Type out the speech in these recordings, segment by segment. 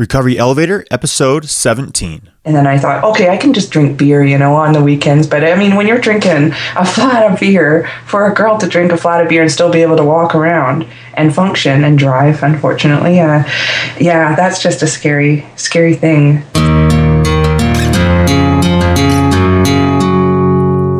Recovery Elevator, episode 17. And then I thought, okay, I can just drink beer, you know, on the weekends. But I mean, when you're drinking a flat of beer, for a girl to drink a flat of beer and still be able to walk around and function and drive, unfortunately, yeah, yeah, that's just a scary, scary thing.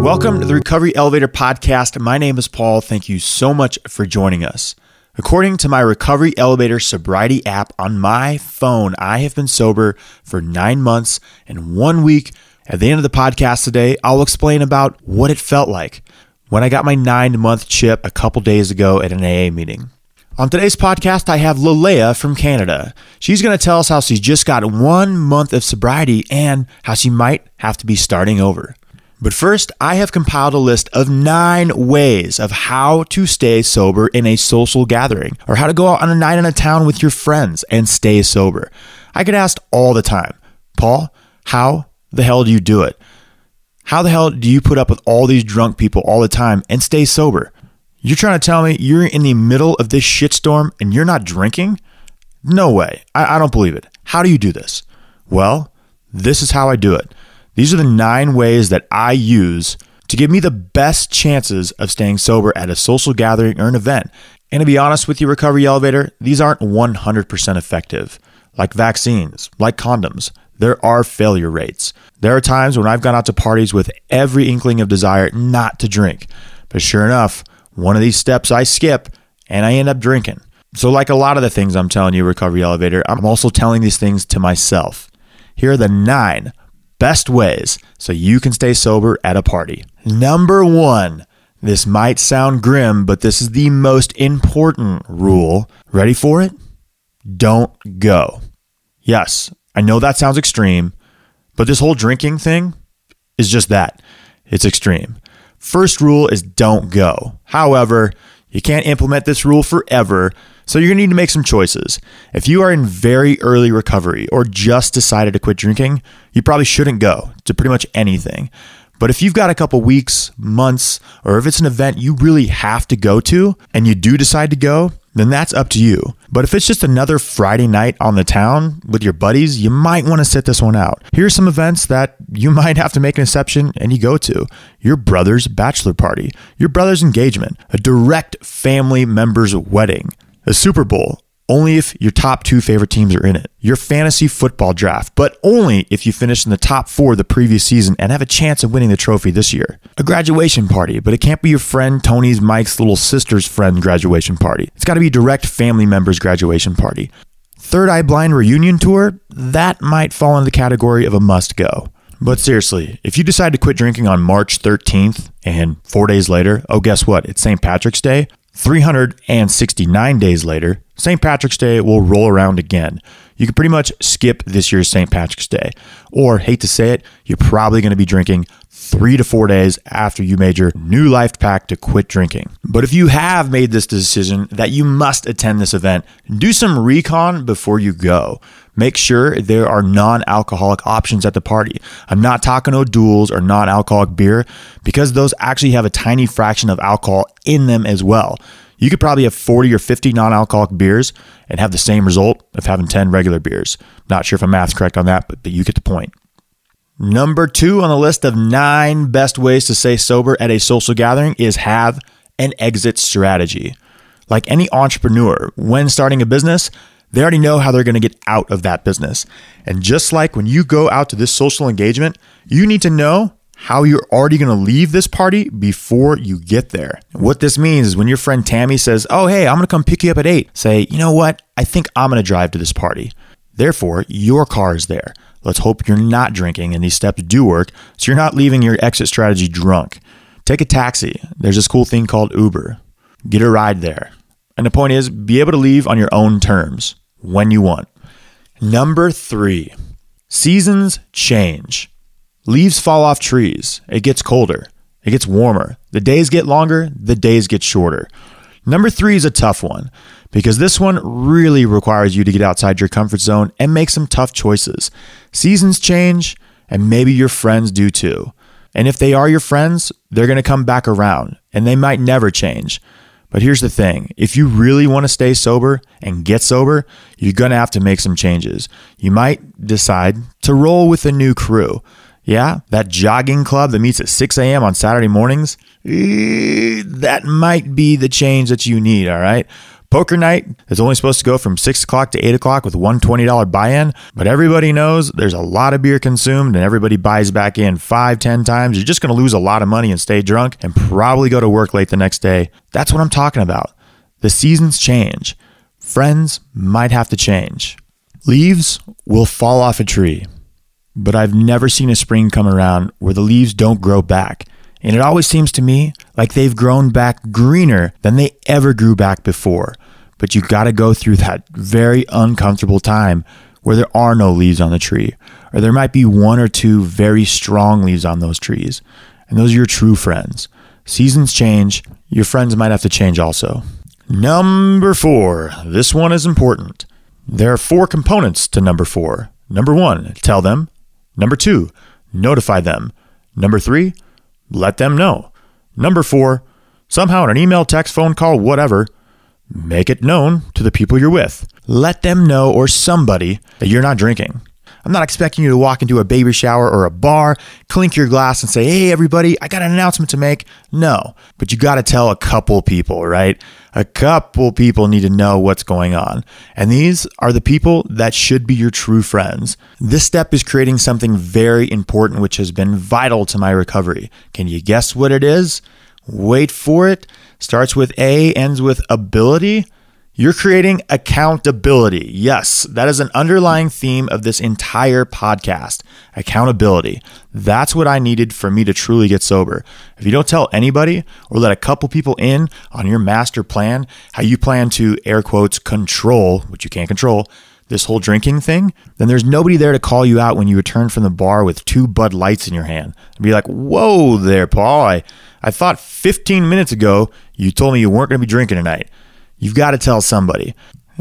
Welcome to the Recovery Elevator podcast. My name is Paul. Thank you so much for joining us. According to my Recovery Elevator sobriety app on my phone, I have been sober for nine months and one week. At the end of the podcast today, I'll explain about what it felt like when I got my nine month chip a couple days ago at an AA meeting. On today's podcast, I have Leleah from Canada. She's going to tell us how she's just got one month of sobriety and how she might have to be starting over. But first, I have compiled a list of nine ways of how to stay sober in a social gathering, or how to go out on a night in a town with your friends and stay sober. I get asked all the time, Paul, how the hell do you do it? How the hell do you put up with all these drunk people all the time and stay sober? You're trying to tell me you're in the middle of this shitstorm and you're not drinking? No way. I, I don't believe it. How do you do this? Well, this is how I do it. These are the nine ways that I use to give me the best chances of staying sober at a social gathering or an event. And to be honest with you, Recovery Elevator, these aren't 100% effective. Like vaccines, like condoms, there are failure rates. There are times when I've gone out to parties with every inkling of desire not to drink. But sure enough, one of these steps I skip and I end up drinking. So, like a lot of the things I'm telling you, Recovery Elevator, I'm also telling these things to myself. Here are the nine best ways so you can stay sober at a party. Number one, this might sound grim, but this is the most important rule. Ready for it? Don't go. Yes, I know that sounds extreme, but this whole drinking thing is just that. It's extreme. First rule is don't go. However, you can't implement this rule forever, so you're going to need to make some choices. If you are in very early recovery or just decided to quit drinking, you probably shouldn't go to pretty much anything. But if you've got a couple weeks, months, or if it's an event you really have to go to and you do decide to go, then that's up to you. But if it's just another Friday night on the town with your buddies, you might want to sit this one out. Here are some events that you might have to make an exception and you go to your brother's bachelor party, your brother's engagement, a direct family member's wedding, a Super Bowl, only if your top two favorite teams are in it. Your fantasy football draft, but only if you finish in the top four the previous season and have a chance of winning the trophy this year. A graduation party, but it can't be your friend Tony's Mike's little sister's friend graduation party. It's got to be direct family member's graduation party. Third Eye Blind reunion tour, that might fall in the category of a must go. But seriously, if you decide to quit drinking on March 13th and four days later, oh, guess what? It's St. Patrick's Day. 369 days later, St. Patrick's Day will roll around again. You can pretty much skip this year's St. Patrick's Day. Or, hate to say it, you're probably going to be drinking three to four days after you made your new life pact to quit drinking. But if you have made this decision that you must attend this event, do some recon before you go. Make sure there are non alcoholic options at the party. I'm not talking O'Doul's or non alcoholic beer because those actually have a tiny fraction of alcohol in them as well. You could probably have 40 or 50 non alcoholic beers and have the same result of having 10 regular beers. Not sure if my math's correct on that, but, but you get the point. Number two on the list of nine best ways to stay sober at a social gathering is have an exit strategy. Like any entrepreneur, when starting a business, they already know how they're going to get out of that business. And just like when you go out to this social engagement, you need to know how you're already going to leave this party before you get there. What this means is when your friend Tammy says, Oh, hey, I'm going to come pick you up at eight, say, You know what? I think I'm going to drive to this party. Therefore, your car is there. Let's hope you're not drinking and these steps do work so you're not leaving your exit strategy drunk. Take a taxi. There's this cool thing called Uber. Get a ride there. And the point is, be able to leave on your own terms when you want. Number three, seasons change. Leaves fall off trees. It gets colder. It gets warmer. The days get longer. The days get shorter. Number three is a tough one because this one really requires you to get outside your comfort zone and make some tough choices. Seasons change, and maybe your friends do too. And if they are your friends, they're going to come back around and they might never change. But here's the thing if you really want to stay sober and get sober, you're going to have to make some changes. You might decide to roll with a new crew. Yeah, that jogging club that meets at 6 a.m. on Saturday mornings, eh, that might be the change that you need, all right? Poker night is only supposed to go from 6 o'clock to 8 o'clock with one $20 buy in, but everybody knows there's a lot of beer consumed and everybody buys back in five, ten times. You're just going to lose a lot of money and stay drunk and probably go to work late the next day. That's what I'm talking about. The seasons change. Friends might have to change. Leaves will fall off a tree, but I've never seen a spring come around where the leaves don't grow back. And it always seems to me like they've grown back greener than they ever grew back before. But you got to go through that very uncomfortable time where there are no leaves on the tree, or there might be one or two very strong leaves on those trees. And those are your true friends. Seasons change, your friends might have to change also. Number four. This one is important. There are four components to number four. Number one, tell them. Number two, notify them. Number three, let them know. Number four, somehow in an email, text, phone call, whatever, make it known to the people you're with. Let them know or somebody that you're not drinking. I'm not expecting you to walk into a baby shower or a bar, clink your glass, and say, Hey, everybody, I got an announcement to make. No, but you got to tell a couple people, right? A couple people need to know what's going on. And these are the people that should be your true friends. This step is creating something very important, which has been vital to my recovery. Can you guess what it is? Wait for it. Starts with A, ends with ability. You're creating accountability. Yes, that is an underlying theme of this entire podcast accountability. That's what I needed for me to truly get sober. If you don't tell anybody or let a couple people in on your master plan, how you plan to air quotes control, which you can't control, this whole drinking thing, then there's nobody there to call you out when you return from the bar with two Bud Lights in your hand and be like, whoa there, Paul. I, I thought 15 minutes ago you told me you weren't going to be drinking tonight. You've got to tell somebody.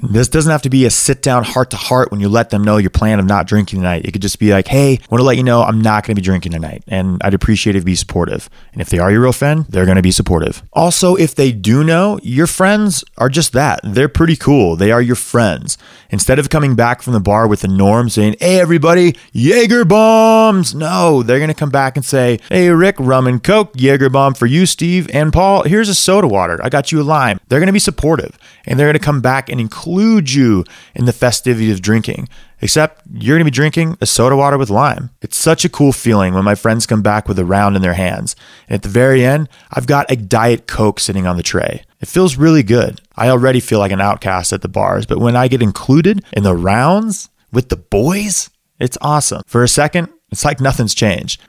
This doesn't have to be a sit down heart to heart when you let them know your plan of not drinking tonight. It could just be like, hey, want to let you know I'm not going to be drinking tonight. And I'd appreciate it if you be supportive. And if they are your real friend, they're going to be supportive. Also, if they do know, your friends are just that. They're pretty cool. They are your friends. Instead of coming back from the bar with the norm saying, hey, everybody, Jaeger bombs. No, they're going to come back and say, hey, Rick, rum and Coke, Jaeger bomb for you, Steve. And Paul, here's a soda water. I got you a lime. They're going to be supportive. And they're going to come back and include include you in the festivity of drinking, except you're going to be drinking a soda water with lime. It's such a cool feeling when my friends come back with a round in their hands. And at the very end, I've got a Diet Coke sitting on the tray. It feels really good. I already feel like an outcast at the bars, but when I get included in the rounds with the boys, it's awesome. For a second, it's like nothing's changed.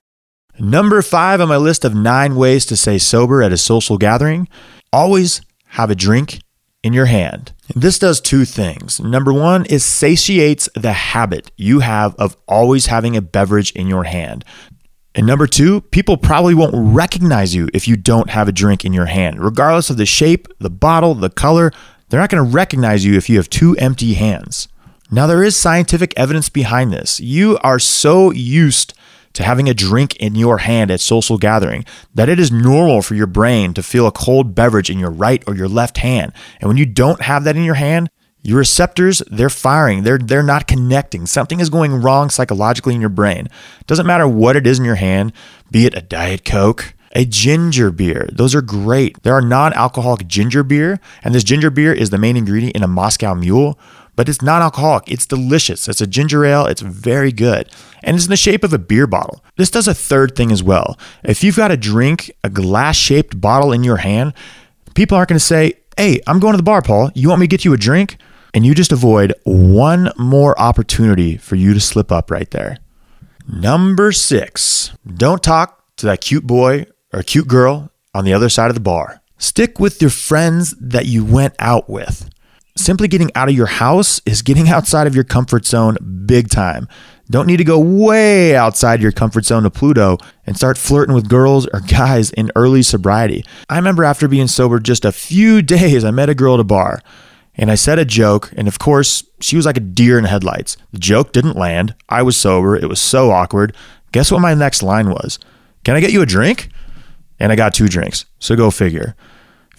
Number five on my list of nine ways to stay sober at a social gathering always have a drink in your hand. This does two things. Number one is satiates the habit you have of always having a beverage in your hand. And number two, people probably won't recognize you if you don't have a drink in your hand. Regardless of the shape, the bottle, the color, they're not going to recognize you if you have two empty hands. Now, there is scientific evidence behind this. You are so used to having a drink in your hand at social gathering that it is normal for your brain to feel a cold beverage in your right or your left hand. And when you don't have that in your hand, your receptors, they're firing. They're they're not connecting. Something is going wrong psychologically in your brain. Doesn't matter what it is in your hand, be it a diet coke, a ginger beer. Those are great. There are non-alcoholic ginger beer, and this ginger beer is the main ingredient in a Moscow Mule but it's non alcoholic. It's delicious. It's a ginger ale. It's very good. And it's in the shape of a beer bottle. This does a third thing as well. If you've got a drink, a glass shaped bottle in your hand, people aren't going to say, Hey, I'm going to the bar, Paul. You want me to get you a drink? And you just avoid one more opportunity for you to slip up right there. Number six, don't talk to that cute boy or cute girl on the other side of the bar. Stick with your friends that you went out with simply getting out of your house is getting outside of your comfort zone big time. Don't need to go way outside your comfort zone to Pluto and start flirting with girls or guys in early sobriety. I remember after being sober just a few days, I met a girl at a bar and I said a joke, and of course, she was like a deer in headlights. The joke didn't land. I was sober. It was so awkward. Guess what my next line was? Can I get you a drink? And I got two drinks. So go figure.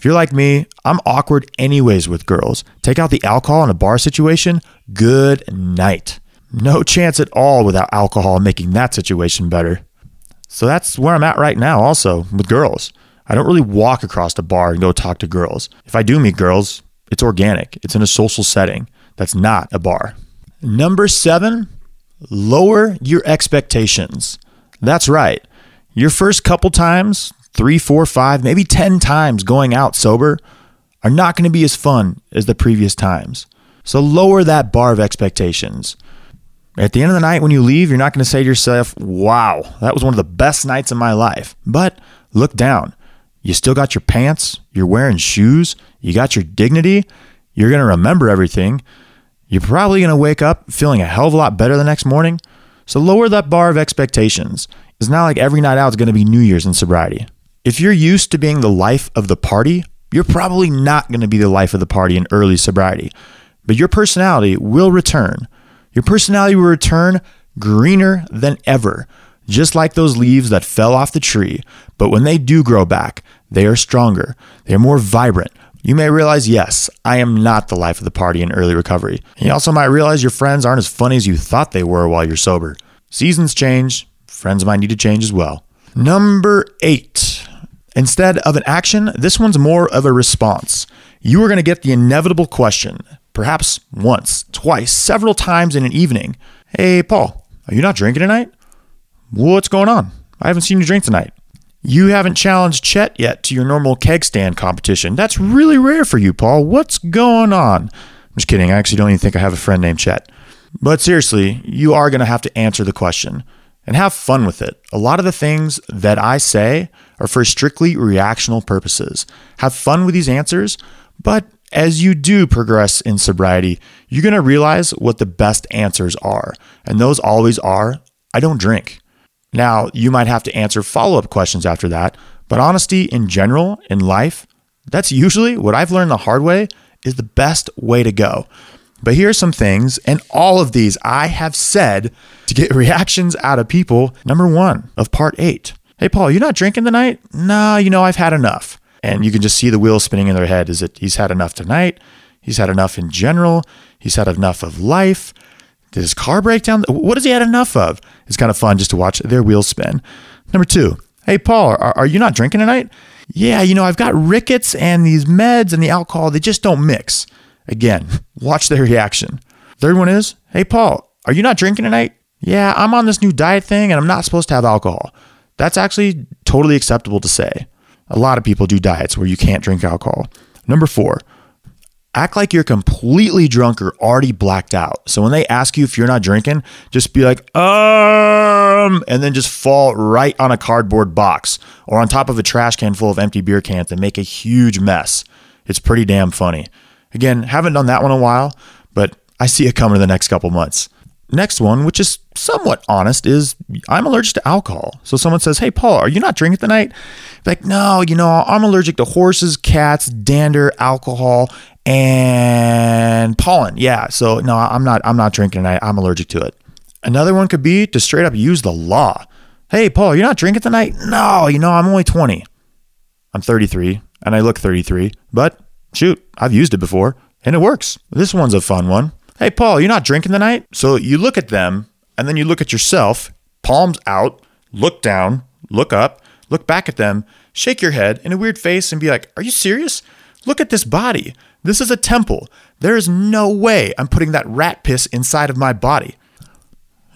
If you're like me, I'm awkward anyways with girls. Take out the alcohol in a bar situation, good night. No chance at all without alcohol making that situation better. So that's where I'm at right now, also with girls. I don't really walk across the bar and go talk to girls. If I do meet girls, it's organic, it's in a social setting. That's not a bar. Number seven, lower your expectations. That's right. Your first couple times, three, four, five, maybe 10 times going out sober, are not going to be as fun as the previous times. So lower that bar of expectations. At the end of the night, when you leave, you're not going to say to yourself, wow, that was one of the best nights of my life. But look down. You still got your pants, you're wearing shoes, you got your dignity, you're going to remember everything. You're probably going to wake up feeling a hell of a lot better the next morning. So lower that bar of expectations. It's not like every night out is going to be New Year's in sobriety. If you're used to being the life of the party, you're probably not going to be the life of the party in early sobriety. But your personality will return. Your personality will return greener than ever, just like those leaves that fell off the tree. But when they do grow back, they are stronger, they are more vibrant. You may realize, yes, I am not the life of the party in early recovery. You also might realize your friends aren't as funny as you thought they were while you're sober. Seasons change, friends might need to change as well. Number eight. Instead of an action, this one's more of a response. You are going to get the inevitable question, perhaps once, twice, several times in an evening. Hey, Paul, are you not drinking tonight? What's going on? I haven't seen you drink tonight. You haven't challenged Chet yet to your normal keg stand competition. That's really rare for you, Paul. What's going on? I'm just kidding. I actually don't even think I have a friend named Chet. But seriously, you are going to have to answer the question and have fun with it. A lot of the things that I say are for strictly reactional purposes. Have fun with these answers, but as you do progress in sobriety, you're going to realize what the best answers are. And those always are I don't drink. Now, you might have to answer follow up questions after that, but honesty in general in life, that's usually what I've learned the hard way is the best way to go. But here are some things, and all of these I have said to get reactions out of people. Number one of part eight Hey, Paul, you're not drinking tonight? No, you know, I've had enough. And you can just see the wheels spinning in their head. Is it he's had enough tonight? He's had enough in general. He's had enough of life. Did his car break down? What has he had enough of? It's kind of fun just to watch their wheels spin. Number two, hey, Paul, are, are you not drinking tonight? Yeah, you know, I've got rickets and these meds and the alcohol, they just don't mix. Again, watch their reaction. Third one is, hey, Paul, are you not drinking tonight? Yeah, I'm on this new diet thing and I'm not supposed to have alcohol. That's actually totally acceptable to say. A lot of people do diets where you can't drink alcohol. Number four, act like you're completely drunk or already blacked out. So when they ask you if you're not drinking, just be like, um, and then just fall right on a cardboard box or on top of a trash can full of empty beer cans and make a huge mess. It's pretty damn funny. Again, haven't done that one in a while, but I see it coming in the next couple months. Next one, which is somewhat honest, is I'm allergic to alcohol. So someone says, Hey, Paul, are you not drinking tonight? Like, no, you know, I'm allergic to horses, cats, dander, alcohol, and pollen. Yeah. So no, I'm not, I'm not drinking tonight. I'm allergic to it. Another one could be to straight up use the law. Hey, Paul, you're not drinking tonight? No, you know, I'm only 20. I'm 33 and I look 33, but shoot, I've used it before and it works. This one's a fun one. Hey, Paul, you're not drinking tonight? So you look at them and then you look at yourself, palms out, look down, look up, look back at them, shake your head in a weird face and be like, Are you serious? Look at this body. This is a temple. There is no way I'm putting that rat piss inside of my body.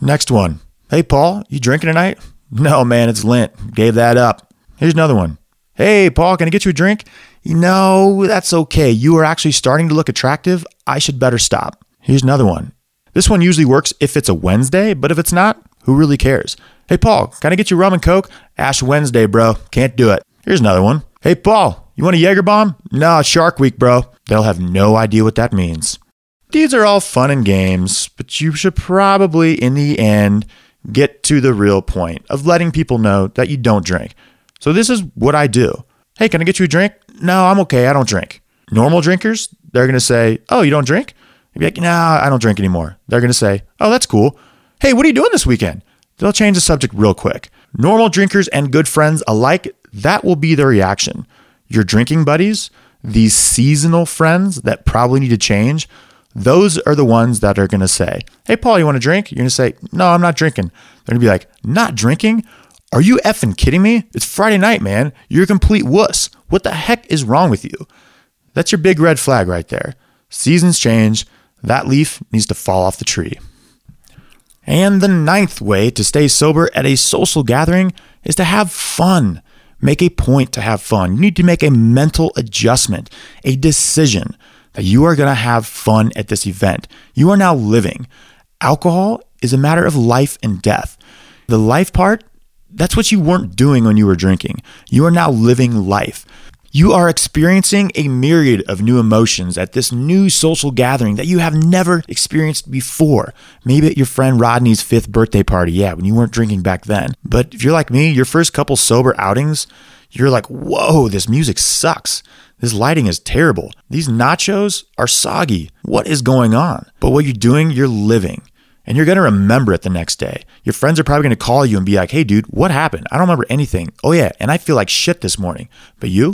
Next one. Hey, Paul, you drinking tonight? No, man, it's Lent. Gave that up. Here's another one. Hey, Paul, can I get you a drink? No, that's okay. You are actually starting to look attractive. I should better stop. Here's another one. This one usually works if it's a Wednesday, but if it's not, who really cares? Hey, Paul, can I get you rum and coke? Ash Wednesday, bro. Can't do it. Here's another one. Hey, Paul, you want a Jaeger bomb? No, Shark Week, bro. They'll have no idea what that means. These are all fun and games, but you should probably, in the end, get to the real point of letting people know that you don't drink. So, this is what I do. Hey, can I get you a drink? No, I'm okay. I don't drink. Normal drinkers, they're going to say, Oh, you don't drink? You'd be like, nah, I don't drink anymore. They're going to say, oh, that's cool. Hey, what are you doing this weekend? They'll change the subject real quick. Normal drinkers and good friends alike, that will be their reaction. your drinking buddies, these seasonal friends that probably need to change, those are the ones that are going to say, Hey, Paul, you want to drink? You're going to say, No, I'm not drinking. They're going to be like, Not drinking? Are you effing kidding me? It's Friday night, man. You're a complete wuss. What the heck is wrong with you? That's your big red flag right there. Seasons change. That leaf needs to fall off the tree. And the ninth way to stay sober at a social gathering is to have fun. Make a point to have fun. You need to make a mental adjustment, a decision that you are going to have fun at this event. You are now living. Alcohol is a matter of life and death. The life part, that's what you weren't doing when you were drinking. You are now living life. You are experiencing a myriad of new emotions at this new social gathering that you have never experienced before. Maybe at your friend Rodney's fifth birthday party, yeah, when you weren't drinking back then. But if you're like me, your first couple sober outings, you're like, whoa, this music sucks. This lighting is terrible. These nachos are soggy. What is going on? But what you're doing, you're living. And you're going to remember it the next day. Your friends are probably going to call you and be like, hey, dude, what happened? I don't remember anything. Oh, yeah. And I feel like shit this morning. But you,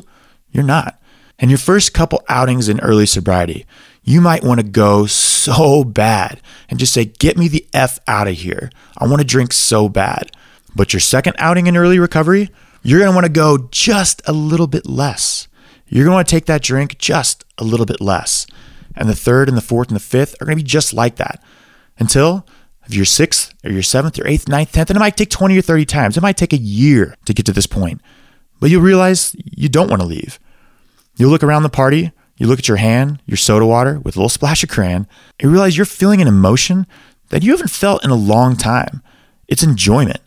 you're not. And your first couple outings in early sobriety, you might want to go so bad and just say, Get me the F out of here. I want to drink so bad. But your second outing in early recovery, you're going to want to go just a little bit less. You're going to want to take that drink just a little bit less. And the third and the fourth and the fifth are going to be just like that until if your sixth or your seventh or eighth, ninth, tenth, and it might take 20 or 30 times. It might take a year to get to this point. But you'll realize you don't want to leave. You look around the party, you look at your hand, your soda water with a little splash of crayon, and you realize you're feeling an emotion that you haven't felt in a long time. It's enjoyment.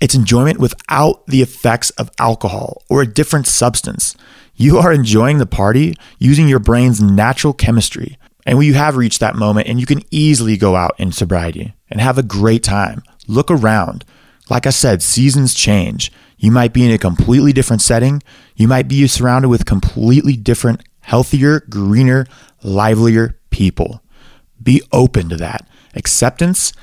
It's enjoyment without the effects of alcohol or a different substance. You are enjoying the party using your brain's natural chemistry. And when you have reached that moment and you can easily go out in sobriety and have a great time, look around. Like I said, seasons change. You might be in a completely different setting. You might be surrounded with completely different, healthier, greener, livelier people. Be open to that. Acceptance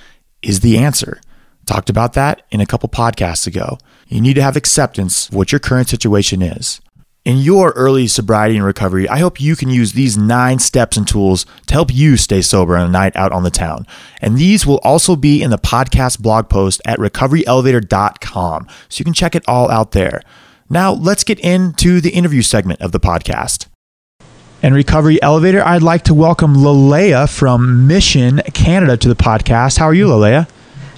is the answer. Talked about that in a couple podcasts ago. You need to have acceptance of what your current situation is. In your early sobriety and recovery, I hope you can use these nine steps and tools to help you stay sober on a night out on the town. And these will also be in the podcast blog post at recoveryelevator.com. So you can check it all out there. Now, let's get into the interview segment of the podcast. And Recovery Elevator, I'd like to welcome Leleah from Mission Canada to the podcast. How are you, Leleah?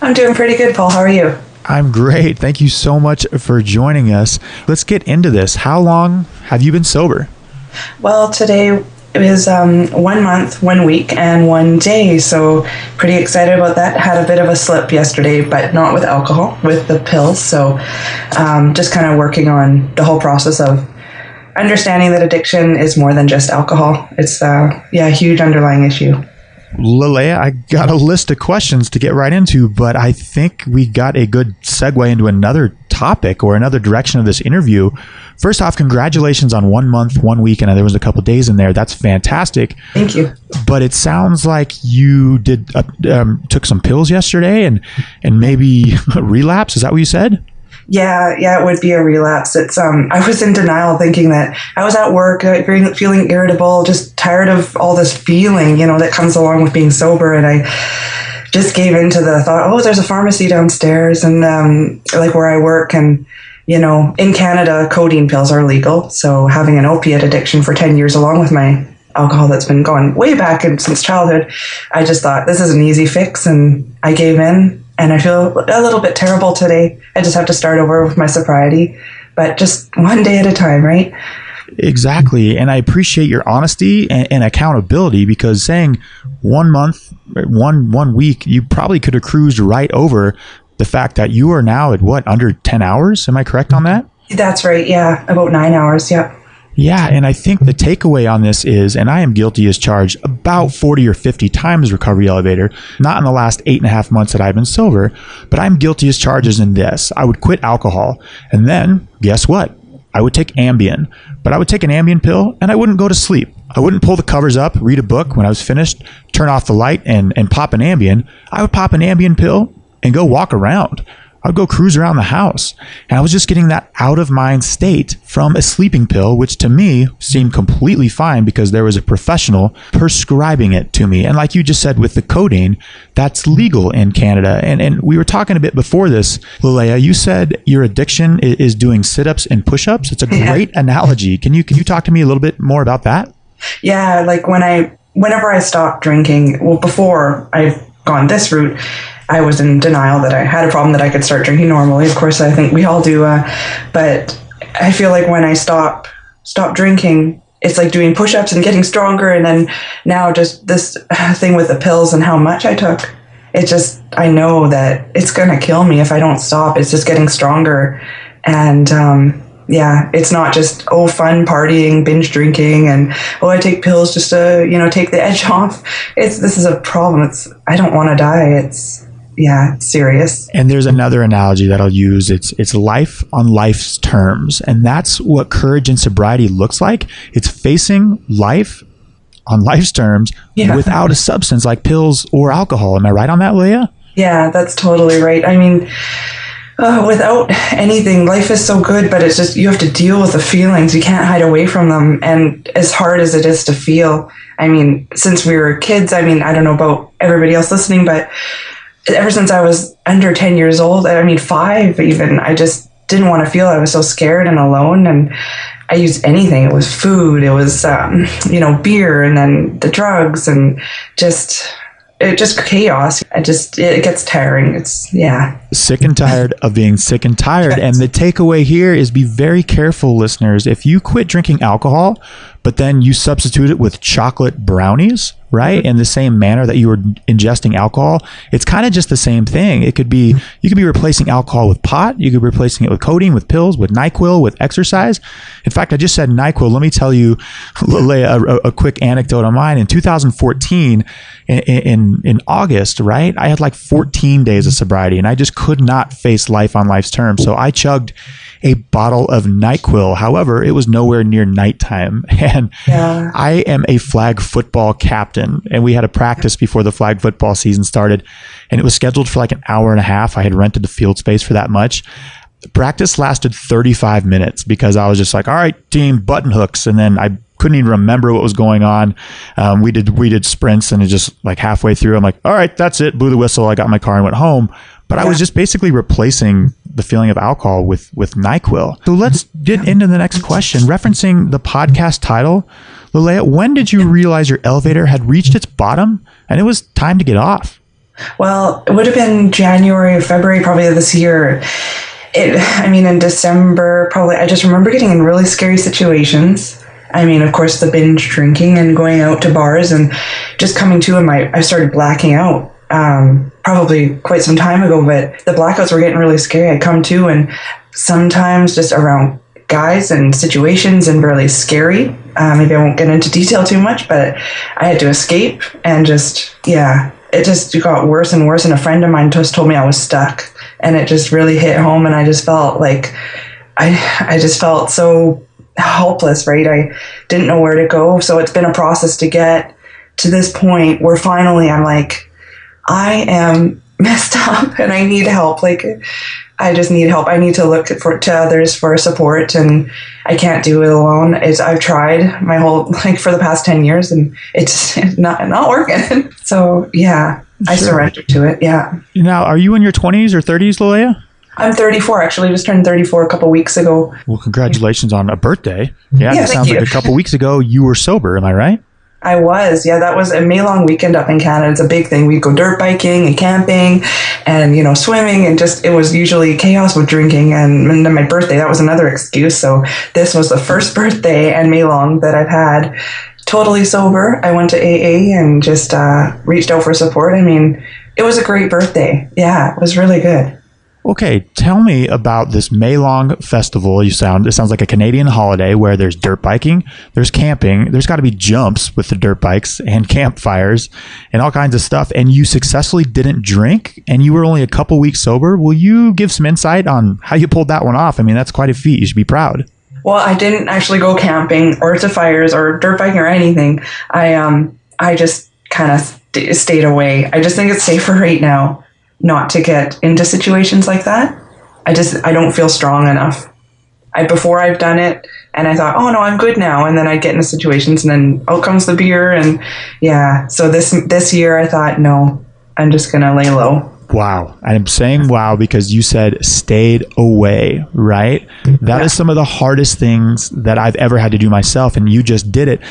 I'm doing pretty good, Paul. How are you? I'm great. Thank you so much for joining us. Let's get into this. How long have you been sober? Well, today is um, one month, one week, and one day. So, pretty excited about that. Had a bit of a slip yesterday, but not with alcohol, with the pills. So, um, just kind of working on the whole process of understanding that addiction is more than just alcohol. It's, uh, yeah, a huge underlying issue. Leleah, I got a list of questions to get right into, but I think we got a good segue into another topic or another direction of this interview. First off, congratulations on one month, one week, and there was a couple days in there. That's fantastic. Thank you. But it sounds like you did uh, um, took some pills yesterday and and maybe relapse. Is that what you said? Yeah, yeah, it would be a relapse. It's um, I was in denial, thinking that I was at work, uh, feeling irritable, just tired of all this feeling, you know, that comes along with being sober, and I just gave into the thought, oh, there's a pharmacy downstairs, and um, like where I work, and you know, in Canada, codeine pills are legal, so having an opiate addiction for ten years, along with my alcohol that's been going way back since childhood, I just thought this is an easy fix, and I gave in and I feel a little bit terrible today. I just have to start over with my sobriety, but just one day at a time, right? Exactly. And I appreciate your honesty and, and, accountability because saying one month, one one week, you probably could have cruised right over the fact that you are now at what, under 10 hours? Am I correct on that? That's right. Yeah. About nine hours. Yep. Yeah, and I think the takeaway on this is, and I am guilty as charged about 40 or 50 times recovery elevator, not in the last eight and a half months that I've been sober, but I'm guilty as charges in this. I would quit alcohol, and then guess what? I would take Ambien, but I would take an Ambien pill and I wouldn't go to sleep. I wouldn't pull the covers up, read a book when I was finished, turn off the light and, and pop an Ambien. I would pop an Ambien pill and go walk around. I'd go cruise around the house. And I was just getting that out of mind state from a sleeping pill, which to me seemed completely fine because there was a professional prescribing it to me. And like you just said with the codeine, that's legal in Canada. And, and we were talking a bit before this, Leleah, you said your addiction is, is doing sit ups and push ups. It's a great yeah. analogy. Can you, can you talk to me a little bit more about that? Yeah. Like when I, whenever I stopped drinking, well, before I've gone this route, I was in denial that I had a problem that I could start drinking normally. Of course, I think we all do. Uh, but I feel like when I stop stop drinking, it's like doing push-ups and getting stronger. And then now just this thing with the pills and how much I took. It just I know that it's gonna kill me if I don't stop. It's just getting stronger, and um, yeah, it's not just oh fun partying, binge drinking, and oh I take pills just to you know take the edge off. It's this is a problem. It's I don't want to die. It's yeah, serious. And there's another analogy that I'll use. It's it's life on life's terms, and that's what courage and sobriety looks like. It's facing life on life's terms yeah. without a substance like pills or alcohol. Am I right on that, Leah? Yeah, that's totally right. I mean uh, without anything, life is so good, but it's just you have to deal with the feelings. You can't hide away from them. And as hard as it is to feel, I mean, since we were kids, I mean, I don't know about everybody else listening, but ever since I was under 10 years old, I mean, five even, I just didn't want to feel. I was so scared and alone. And I used anything. It was food, it was, um, you know, beer, and then the drugs, and just it just chaos. It just it gets tiring. It's yeah. Sick and tired of being sick and tired. And the takeaway here is be very careful, listeners. If you quit drinking alcohol, but then you substitute it with chocolate brownies, right? Mm-hmm. In the same manner that you were ingesting alcohol, it's kind of just the same thing. It could be you could be replacing alcohol with pot, you could be replacing it with codeine, with pills, with NyQuil, with exercise. In fact, I just said NyQuil. Let me tell you a, a, a quick anecdote on mine. In 2014, in, in in August, right? I had like 14 days of sobriety, and I just could not face life on life's terms. So I chugged a bottle of NyQuil. However, it was nowhere near nighttime. And yeah. I am a flag football captain. And we had a practice before the flag football season started. And it was scheduled for like an hour and a half. I had rented the field space for that much. Practice lasted 35 minutes because I was just like, all right, team, button hooks. And then I couldn't even remember what was going on. Um, we did we did sprints and it just like halfway through, I'm like, all right, that's it. Blew the whistle. I got my car and went home. But yeah. I was just basically replacing the feeling of alcohol with with Nyquil. So let's get into the next question, referencing the podcast title. Leleah, when did you realize your elevator had reached its bottom and it was time to get off? Well, it would have been January or February, probably this year. It, I mean, in December, probably. I just remember getting in really scary situations. I mean, of course, the binge drinking and going out to bars and just coming to, and my I started blacking out um, probably quite some time ago, but the blackouts were getting really scary. I'd come to and sometimes just around guys and situations and really scary. Uh, maybe I won't get into detail too much, but I had to escape and just, yeah, it just got worse and worse. And a friend of mine just told me I was stuck and it just really hit home. And I just felt like I, I just felt so helpless, right? I didn't know where to go. So it's been a process to get to this point where finally I'm like, I am messed up and I need help. Like, I just need help. I need to look for to others for support, and I can't do it alone. It's I've tried my whole like for the past ten years, and it's not not working. so yeah, sure. I surrendered to it. Yeah. Now, are you in your twenties or thirties, Leleah? I'm 34. Actually, just turned 34 a couple weeks ago. Well, congratulations on a birthday. Yeah, yeah it sounds you. like a couple weeks ago you were sober. Am I right? I was, yeah. That was a May long weekend up in Canada. It's a big thing. We'd go dirt biking and camping, and you know, swimming, and just it was usually chaos with drinking. And, and then my birthday, that was another excuse. So this was the first birthday and May long that I've had totally sober. I went to AA and just uh, reached out for support. I mean, it was a great birthday. Yeah, it was really good. Okay, tell me about this Maylong festival. You sound it sounds like a Canadian holiday where there's dirt biking, there's camping, there's got to be jumps with the dirt bikes and campfires and all kinds of stuff. And you successfully didn't drink, and you were only a couple weeks sober. Will you give some insight on how you pulled that one off? I mean, that's quite a feat. You should be proud. Well, I didn't actually go camping or to fires or dirt biking or anything. I um I just kind of st- stayed away. I just think it's safer right now not to get into situations like that. I just I don't feel strong enough. I before I've done it and I thought, oh no, I'm good now, and then I get into situations and then out comes the beer and yeah. So this this year I thought, no, I'm just gonna lay low. Wow. I'm saying wow because you said stayed away, right? That yeah. is some of the hardest things that I've ever had to do myself. And you just did it.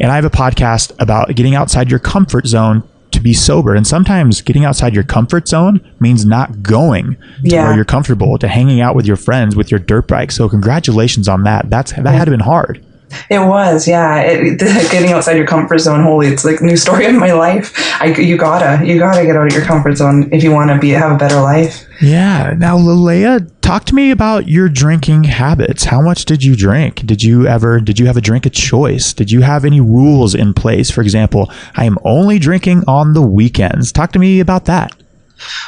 And I have a podcast about getting outside your comfort zone to be sober. And sometimes getting outside your comfort zone means not going yeah. where you're comfortable, to hanging out with your friends with your dirt bike. So congratulations on that. That's that had been hard. It was, yeah. It, getting outside your comfort zone, holy, it's like new story of my life. I, you gotta, you gotta get out of your comfort zone if you want to be have a better life. Yeah. Now, Leleah, talk to me about your drinking habits. How much did you drink? Did you ever, did you have a drink of choice? Did you have any rules in place? For example, I am only drinking on the weekends. Talk to me about that.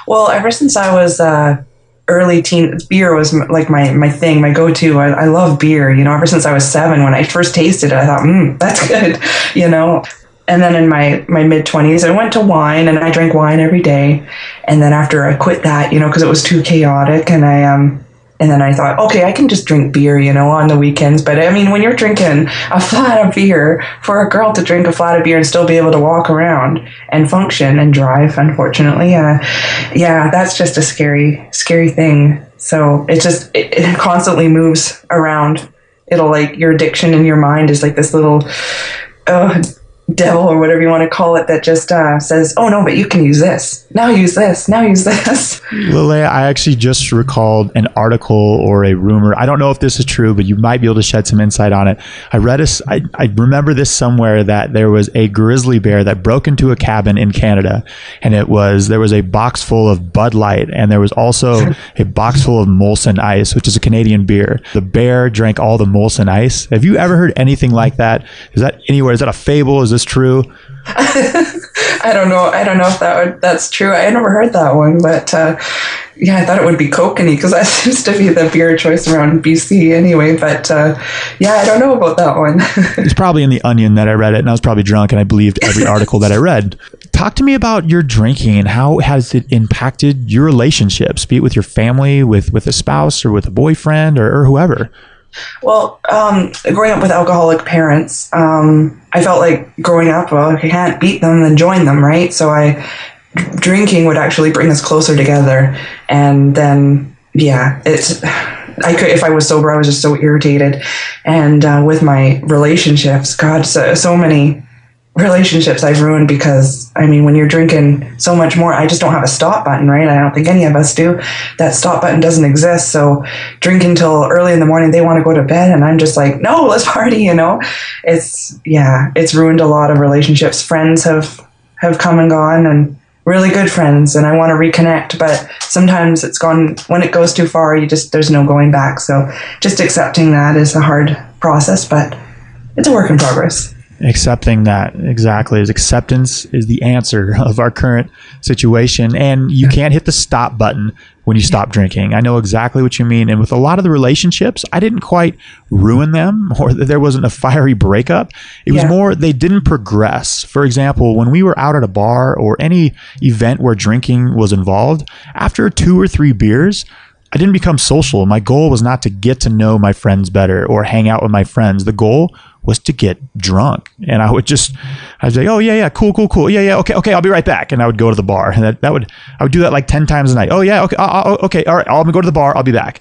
Well, ever since I was uh, early teen beer was like my my thing my go-to I, I love beer you know ever since i was seven when i first tasted it i thought mm, that's good you know and then in my my mid 20s i went to wine and i drank wine every day and then after i quit that you know because it was too chaotic and i um and then I thought, okay, I can just drink beer, you know, on the weekends. But I mean, when you're drinking a flat of beer, for a girl to drink a flat of beer and still be able to walk around and function and drive, unfortunately, uh, yeah, that's just a scary, scary thing. So it just, it, it constantly moves around. It'll like your addiction in your mind is like this little, uh, devil or whatever you want to call it that just uh, says, "Oh no, but you can use this. Now use this. Now use this." Leleah, I actually just recalled an article or a rumor. I don't know if this is true, but you might be able to shed some insight on it. I read a, I, I remember this somewhere that there was a grizzly bear that broke into a cabin in Canada, and it was there was a box full of Bud Light, and there was also a box full of Molson Ice, which is a Canadian beer. The bear drank all the Molson Ice. Have you ever heard anything like that? Is that anywhere? Is that a fable? Is this true? I don't know. I don't know if that would, that's true. I never heard that one, but uh, yeah, I thought it would be kokanee because that seems to be the beer choice around BC anyway. But uh, yeah, I don't know about that one. it's probably in the Onion that I read it, and I was probably drunk, and I believed every article that I read. Talk to me about your drinking and how has it impacted your relationships, be it with your family, with with a spouse, or with a boyfriend, or, or whoever. Well, um, growing up with alcoholic parents, um, I felt like growing up, well, if you can't beat them, then join them, right? So I, drinking would actually bring us closer together. And then, yeah, it's, I could, if I was sober, I was just so irritated. And uh, with my relationships, God, so, so many relationships I've ruined because I mean when you're drinking so much more I just don't have a stop button right? I don't think any of us do. That stop button doesn't exist. So drinking till early in the morning they want to go to bed and I'm just like no let's party you know? It's yeah it's ruined a lot of relationships. Friends have have come and gone and really good friends and I want to reconnect but sometimes it's gone when it goes too far you just there's no going back. So just accepting that is a hard process but it's a work in progress accepting that exactly is acceptance is the answer of our current situation and you can't hit the stop button when you stop drinking i know exactly what you mean and with a lot of the relationships i didn't quite ruin them or there wasn't a fiery breakup it was yeah. more they didn't progress for example when we were out at a bar or any event where drinking was involved after two or three beers I didn't become social. My goal was not to get to know my friends better or hang out with my friends. The goal was to get drunk. And I would just, I'd say, oh, yeah, yeah, cool, cool, cool. Yeah, yeah, okay, okay, I'll be right back. And I would go to the bar. And that, that would, I would do that like 10 times a night. Oh, yeah, okay, okay, all right, I'll go to the bar, I'll be back.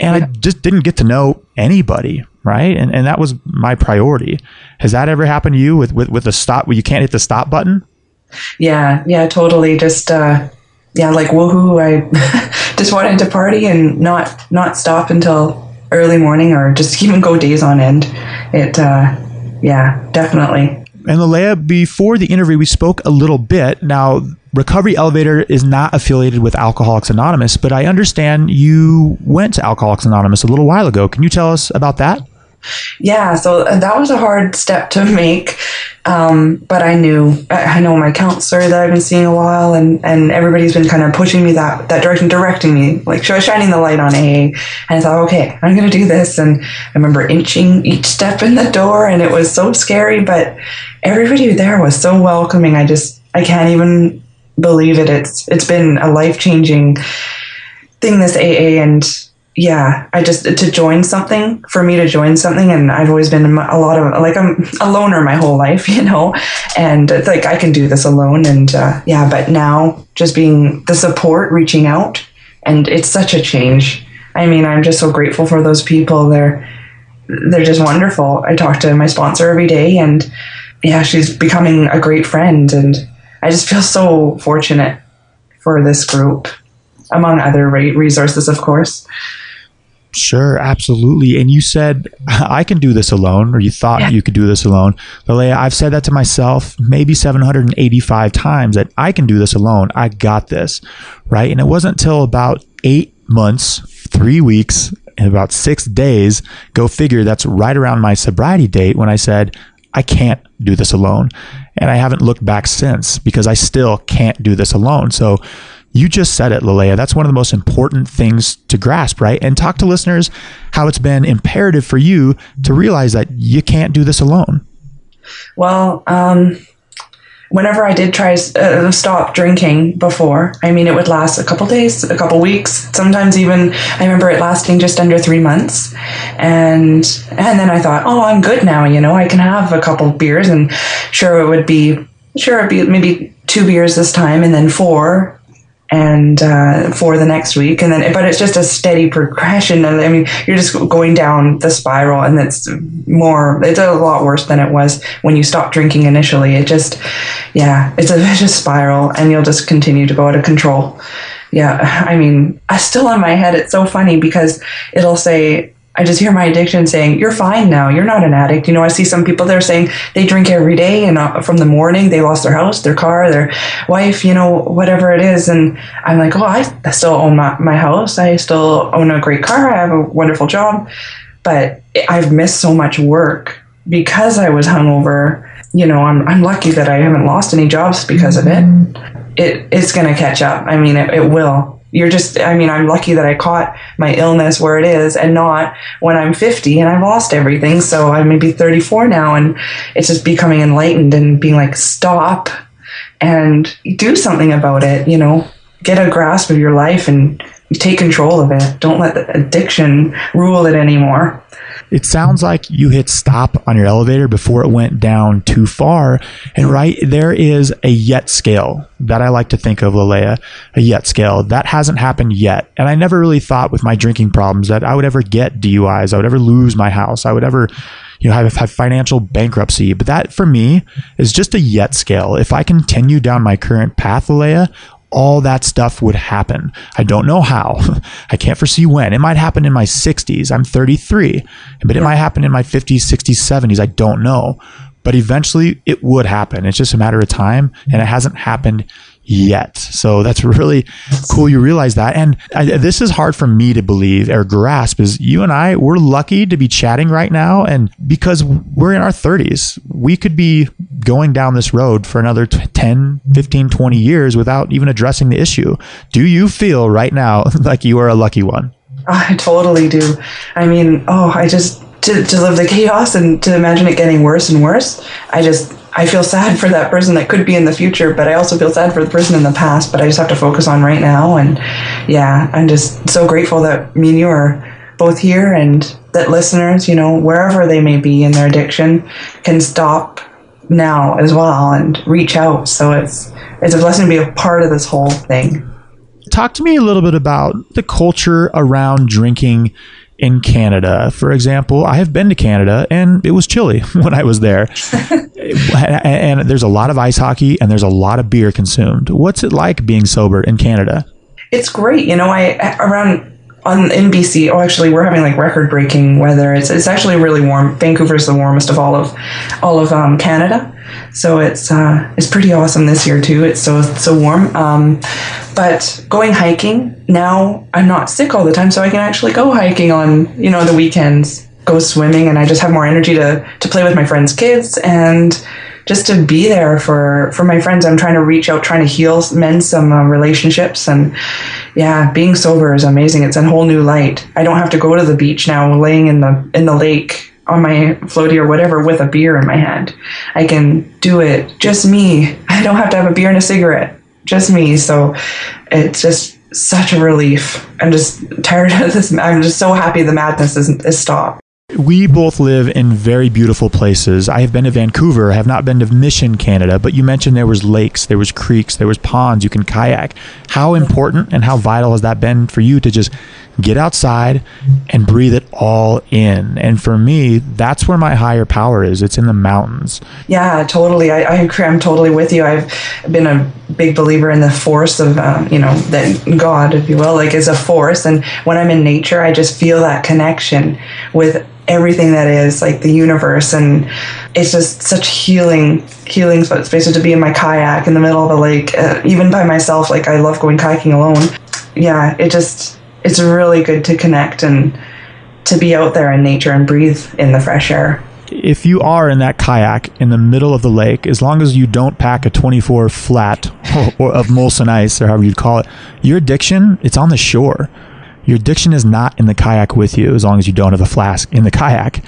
And I just didn't get to know anybody, right? And, and that was my priority. Has that ever happened to you with, with, with the stop, where you can't hit the stop button? Yeah, yeah, totally. Just, uh, yeah, like woohoo! I just wanted to party and not not stop until early morning or just even go days on end. It, uh, yeah, definitely. And Leleah, before the interview, we spoke a little bit. Now, Recovery Elevator is not affiliated with Alcoholics Anonymous, but I understand you went to Alcoholics Anonymous a little while ago. Can you tell us about that? Yeah, so that was a hard step to make. Um, but I knew, I know my counselor that I've been seeing a while, and, and everybody's been kind of pushing me that, that direction, directing me, like shining the light on AA. And I thought, okay, I'm going to do this. And I remember inching each step in the door, and it was so scary, but everybody there was so welcoming. I just, I can't even believe it. It's it's been a life changing thing. This AA and yeah, I just to join something for me to join something, and I've always been a lot of like I'm a loner my whole life, you know, and it's like I can do this alone, and uh, yeah, but now just being the support, reaching out, and it's such a change. I mean, I'm just so grateful for those people. They're they're just wonderful. I talk to my sponsor every day, and yeah, she's becoming a great friend, and I just feel so fortunate for this group, among other resources, of course. Sure, absolutely. And you said, I can do this alone, or you thought yeah. you could do this alone. Leleah, I've said that to myself maybe 785 times that I can do this alone. I got this, right? And it wasn't until about eight months, three weeks, and about six days, go figure, that's right around my sobriety date when I said, I can't do this alone. And I haven't looked back since because I still can't do this alone. So, you just said it, Leleah. That's one of the most important things to grasp, right? And talk to listeners how it's been imperative for you to realize that you can't do this alone. Well, um, whenever I did try uh, stop drinking before, I mean, it would last a couple days, a couple weeks, sometimes even. I remember it lasting just under three months, and and then I thought, oh, I'm good now. You know, I can have a couple beers, and sure, it would be sure it'd be maybe two beers this time, and then four, and uh, for the next week. And then but it's just a steady progression. And i mean you're just going down the spiral and it's more it's a lot worse than it was when you stopped drinking initially. It just yeah it's a vicious spiral and you'll just continue to go out of control. Yeah i mean i still in my head it's so funny because it'll say I just hear my addiction saying, "You're fine now. You're not an addict." You know, I see some people there saying they drink every day, and uh, from the morning they lost their house, their car, their wife, you know, whatever it is. And I'm like, "Oh, I still own my, my house. I still own a great car. I have a wonderful job, but I've missed so much work because I was hungover. You know, I'm I'm lucky that I haven't lost any jobs because of it. It it's gonna catch up. I mean, it, it will." You're just i mean i'm lucky that i caught my illness where it is and not when i'm 50 and i've lost everything. So i'm maybe 34 now and it's just becoming enlightened and being like stop and do something about it you know get a grasp of your life and take control of it. Don't let the addiction rule it anymore it sounds like you hit stop on your elevator before it went down too far. And right there is a yet scale that I like to think of, Leleah, a yet scale. That hasn't happened yet. And I never really thought with my drinking problems that I would ever get DUIs, I would ever lose my house, I would ever you know, have, have financial bankruptcy. But that for me is just a yet scale. If I continue down my current path, Leleah, all that stuff would happen. I don't know how. I can't foresee when. It might happen in my 60s. I'm 33, but it might happen in my 50s, 60s, 70s. I don't know. But eventually it would happen. It's just a matter of time, and it hasn't happened yet. So that's really cool. You realize that. And I, this is hard for me to believe or grasp is you and I, we're lucky to be chatting right now. And because we're in our 30s, we could be going down this road for another 10, 15, 20 years without even addressing the issue. Do you feel right now like you are a lucky one? I totally do. I mean, oh, I just, to, to live the chaos and to imagine it getting worse and worse, I just, I feel sad for that person that could be in the future, but I also feel sad for the person in the past. But I just have to focus on right now. And yeah, I'm just so grateful that me and you are both here and that listeners, you know, wherever they may be in their addiction, can stop now as well and reach out. So it's it's a blessing to be a part of this whole thing. Talk to me a little bit about the culture around drinking in Canada. For example, I have been to Canada and it was chilly when I was there. and there's a lot of ice hockey and there's a lot of beer consumed. What's it like being sober in Canada? It's great. You know, I around on in BC. Oh, actually, we're having like record breaking weather. It's it's actually really warm. Vancouver's the warmest of all of all of um, Canada, so it's uh, it's pretty awesome this year too. It's so so warm. Um, but going hiking now, I'm not sick all the time, so I can actually go hiking on you know the weekends, go swimming, and I just have more energy to to play with my friends' kids and just to be there for for my friends. I'm trying to reach out, trying to heal, mend some uh, relationships, and yeah, being sober is amazing. It's a whole new light. I don't have to go to the beach now, laying in the in the lake on my floaty or whatever with a beer in my hand. I can do it just me. I don't have to have a beer and a cigarette. just me. So it's just such a relief. I'm just tired of this. I'm just so happy the madness is, is stopped. We both live in very beautiful places. I have been to Vancouver. I have not been to Mission, Canada, but you mentioned there was lakes, there was creeks, there was ponds, you can kayak. How important and how vital has that been for you to just get outside and breathe it all in. And for me, that's where my higher power is. It's in the mountains. Yeah, totally. I, I am totally with you. I've been a big believer in the force of, um, you know, that God, if you will, like is a force. And when I'm in nature, I just feel that connection with everything that is like the universe and it's just such healing healing spaces to be in my kayak in the middle of the lake uh, even by myself like i love going kayaking alone yeah it just it's really good to connect and to be out there in nature and breathe in the fresh air. If you are in that kayak in the middle of the lake, as long as you don't pack a 24 flat or, of Molson ice or however you'd call it, your addiction, it's on the shore. Your addiction is not in the kayak with you as long as you don't have a flask in the kayak.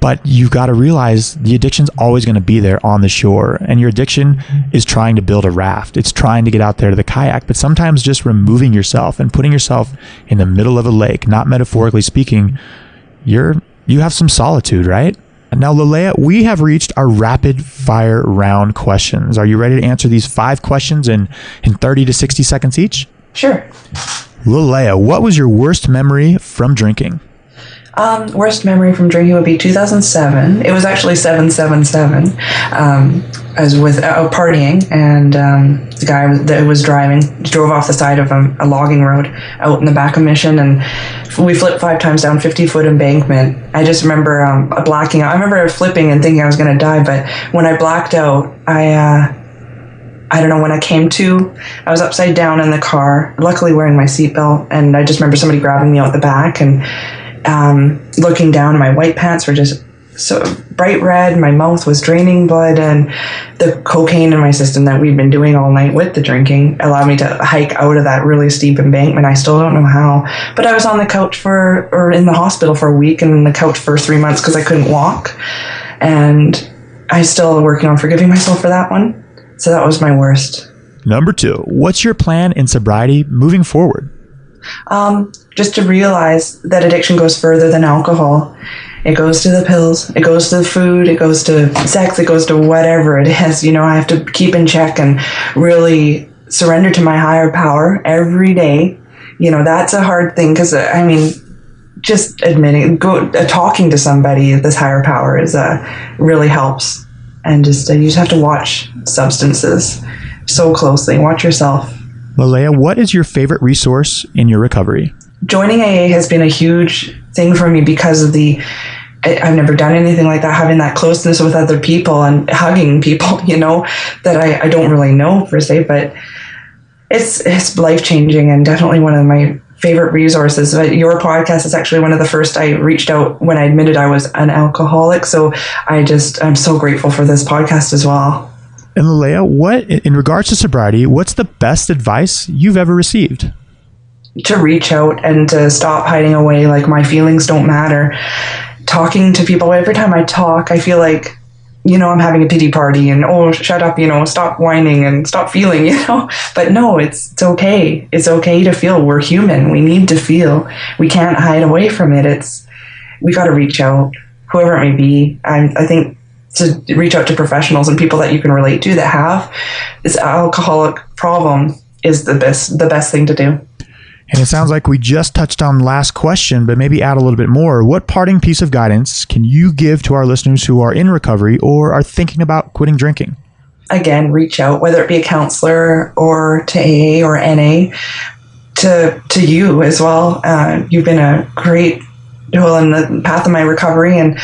But you've got to realize the addiction's always going to be there on the shore. And your addiction is trying to build a raft. It's trying to get out there to the kayak. But sometimes just removing yourself and putting yourself in the middle of a lake, not metaphorically speaking, you're you have some solitude, right? Now, Leleah, we have reached our rapid fire round questions. Are you ready to answer these five questions in, in 30 to 60 seconds each? Sure. Leleah, what was your worst memory from drinking? Um, worst memory from drinking would be 2007. It was actually 777. Um, I was with uh, partying, and um, the guy that was driving drove off the side of a, a, logging road out in the back of Mission, and we flipped five times down 50 foot embankment. I just remember um, blacking out. I remember flipping and thinking I was going to die, but when I blacked out, I. Uh, I don't know when I came to, I was upside down in the car, luckily wearing my seatbelt, and I just remember somebody grabbing me out the back and um, looking down, and my white pants were just so bright red. My mouth was draining blood, and the cocaine in my system that we'd been doing all night with the drinking allowed me to hike out of that really steep embankment. I still don't know how, but I was on the couch for, or in the hospital for a week, and the couch for three months because I couldn't walk, and I still working on forgiving myself for that one. So that was my worst. Number two, what's your plan in sobriety moving forward? Um, just to realize that addiction goes further than alcohol. It goes to the pills, it goes to the food, it goes to sex, it goes to whatever it is. You know, I have to keep in check and really surrender to my higher power every day. You know, that's a hard thing because, uh, I mean, just admitting, go, uh, talking to somebody, this higher power is uh, really helps. And just, uh, you just have to watch substances so closely. Watch yourself Leleah, what is your favorite resource in your recovery? Joining AA has been a huge thing for me because of the I, have never done anything like that, having that closeness with other people and hugging people, you know, that I, I don't really know per se, but it's it's life changing and definitely one of my favorite resources. But your podcast is actually one of the first I reached out when I admitted I was an alcoholic. So I just I'm so grateful for this podcast as well. And Leleah, what in regards to sobriety, what's the best advice you've ever received? To reach out and to stop hiding away like my feelings don't matter. Talking to people every time I talk, I feel like you know, I'm having a pity party and oh, shut up, you know, stop whining and stop feeling, you know. But no, it's it's okay. It's okay to feel. We're human. We need to feel. We can't hide away from it. It's we got to reach out, whoever it may be. I I think to reach out to professionals and people that you can relate to that have this alcoholic problem is the best the best thing to do. And it sounds like we just touched on last question, but maybe add a little bit more. What parting piece of guidance can you give to our listeners who are in recovery or are thinking about quitting drinking? Again, reach out, whether it be a counselor or to AA or NA, to to you as well. Uh, you've been a great tool in the path of my recovery, and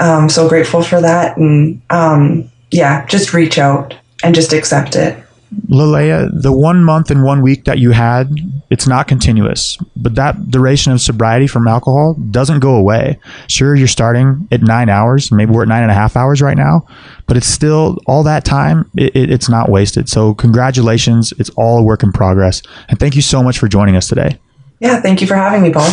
um, so grateful for that. And um, yeah, just reach out and just accept it. Leleah, the one month and one week that you had, it's not continuous, but that duration of sobriety from alcohol doesn't go away. Sure, you're starting at nine hours, maybe we're at nine and a half hours right now, but it's still all that time, it, it, it's not wasted. So, congratulations. It's all a work in progress. And thank you so much for joining us today. Yeah, thank you for having me, Paul.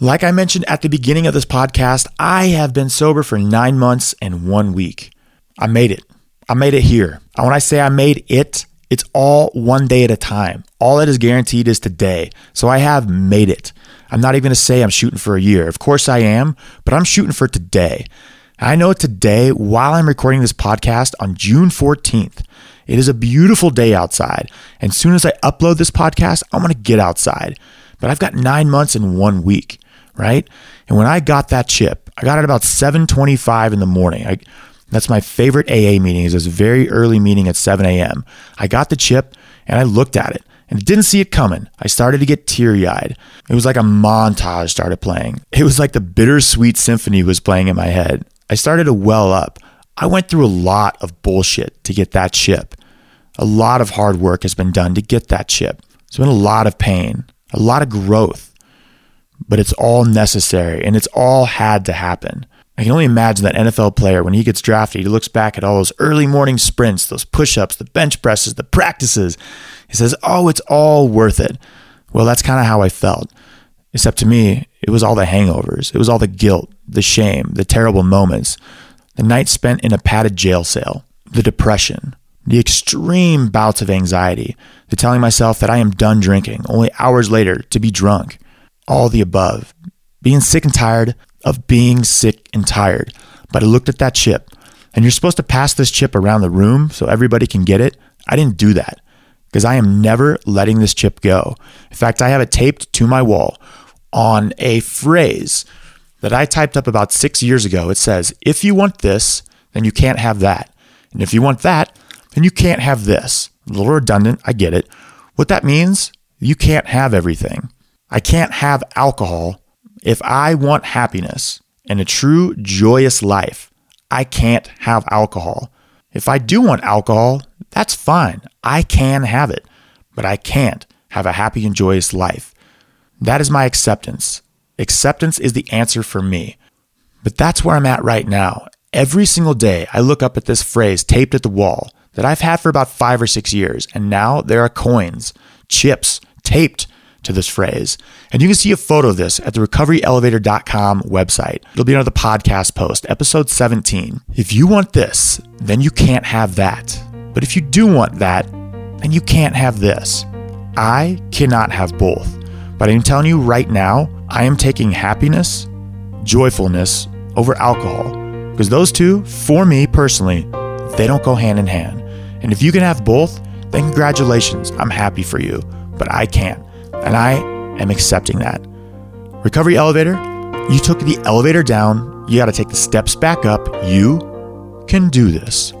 Like I mentioned at the beginning of this podcast, I have been sober for nine months and one week. I made it. I made it here. And when I say I made it, It's all one day at a time. All that is guaranteed is today. So I have made it. I'm not even going to say I'm shooting for a year. Of course I am, but I'm shooting for today. I know today, while I'm recording this podcast on June 14th, it is a beautiful day outside. And soon as I upload this podcast, I'm going to get outside. But I've got nine months in one week, right? And when I got that chip, I got it about 7:25 in the morning. I, that's my favorite AA meeting. Is this very early meeting at 7 a.m. I got the chip and I looked at it and didn't see it coming. I started to get teary eyed. It was like a montage started playing. It was like the bittersweet symphony was playing in my head. I started to well up. I went through a lot of bullshit to get that chip. A lot of hard work has been done to get that chip. It's been a lot of pain, a lot of growth, but it's all necessary and it's all had to happen. I can only imagine that NFL player when he gets drafted, he looks back at all those early morning sprints, those push ups, the bench presses, the practices. He says, Oh, it's all worth it. Well, that's kind of how I felt. Except to me, it was all the hangovers, it was all the guilt, the shame, the terrible moments, the nights spent in a padded jail cell, the depression, the extreme bouts of anxiety, the telling myself that I am done drinking, only hours later to be drunk, all the above, being sick and tired of being sick and tired. But I looked at that chip, and you're supposed to pass this chip around the room so everybody can get it. I didn't do that because I am never letting this chip go. In fact, I have it taped to my wall on a phrase that I typed up about six years ago. It says, If you want this, then you can't have that. And if you want that, then you can't have this. A little redundant, I get it. What that means, you can't have everything. I can't have alcohol if I want happiness and a true joyous life, I can't have alcohol. If I do want alcohol, that's fine. I can have it, but I can't have a happy and joyous life. That is my acceptance. Acceptance is the answer for me. But that's where I'm at right now. Every single day, I look up at this phrase taped at the wall that I've had for about five or six years, and now there are coins, chips, taped to this phrase. And you can see a photo of this at the recoveryelevator.com website. It'll be under the podcast post, episode 17. If you want this, then you can't have that. But if you do want that, then you can't have this. I cannot have both. But I'm telling you right now, I am taking happiness, joyfulness over alcohol. Because those two, for me personally, they don't go hand in hand. And if you can have both, then congratulations, I'm happy for you. But I can't. And I am accepting that. Recovery elevator, you took the elevator down, you got to take the steps back up. You can do this.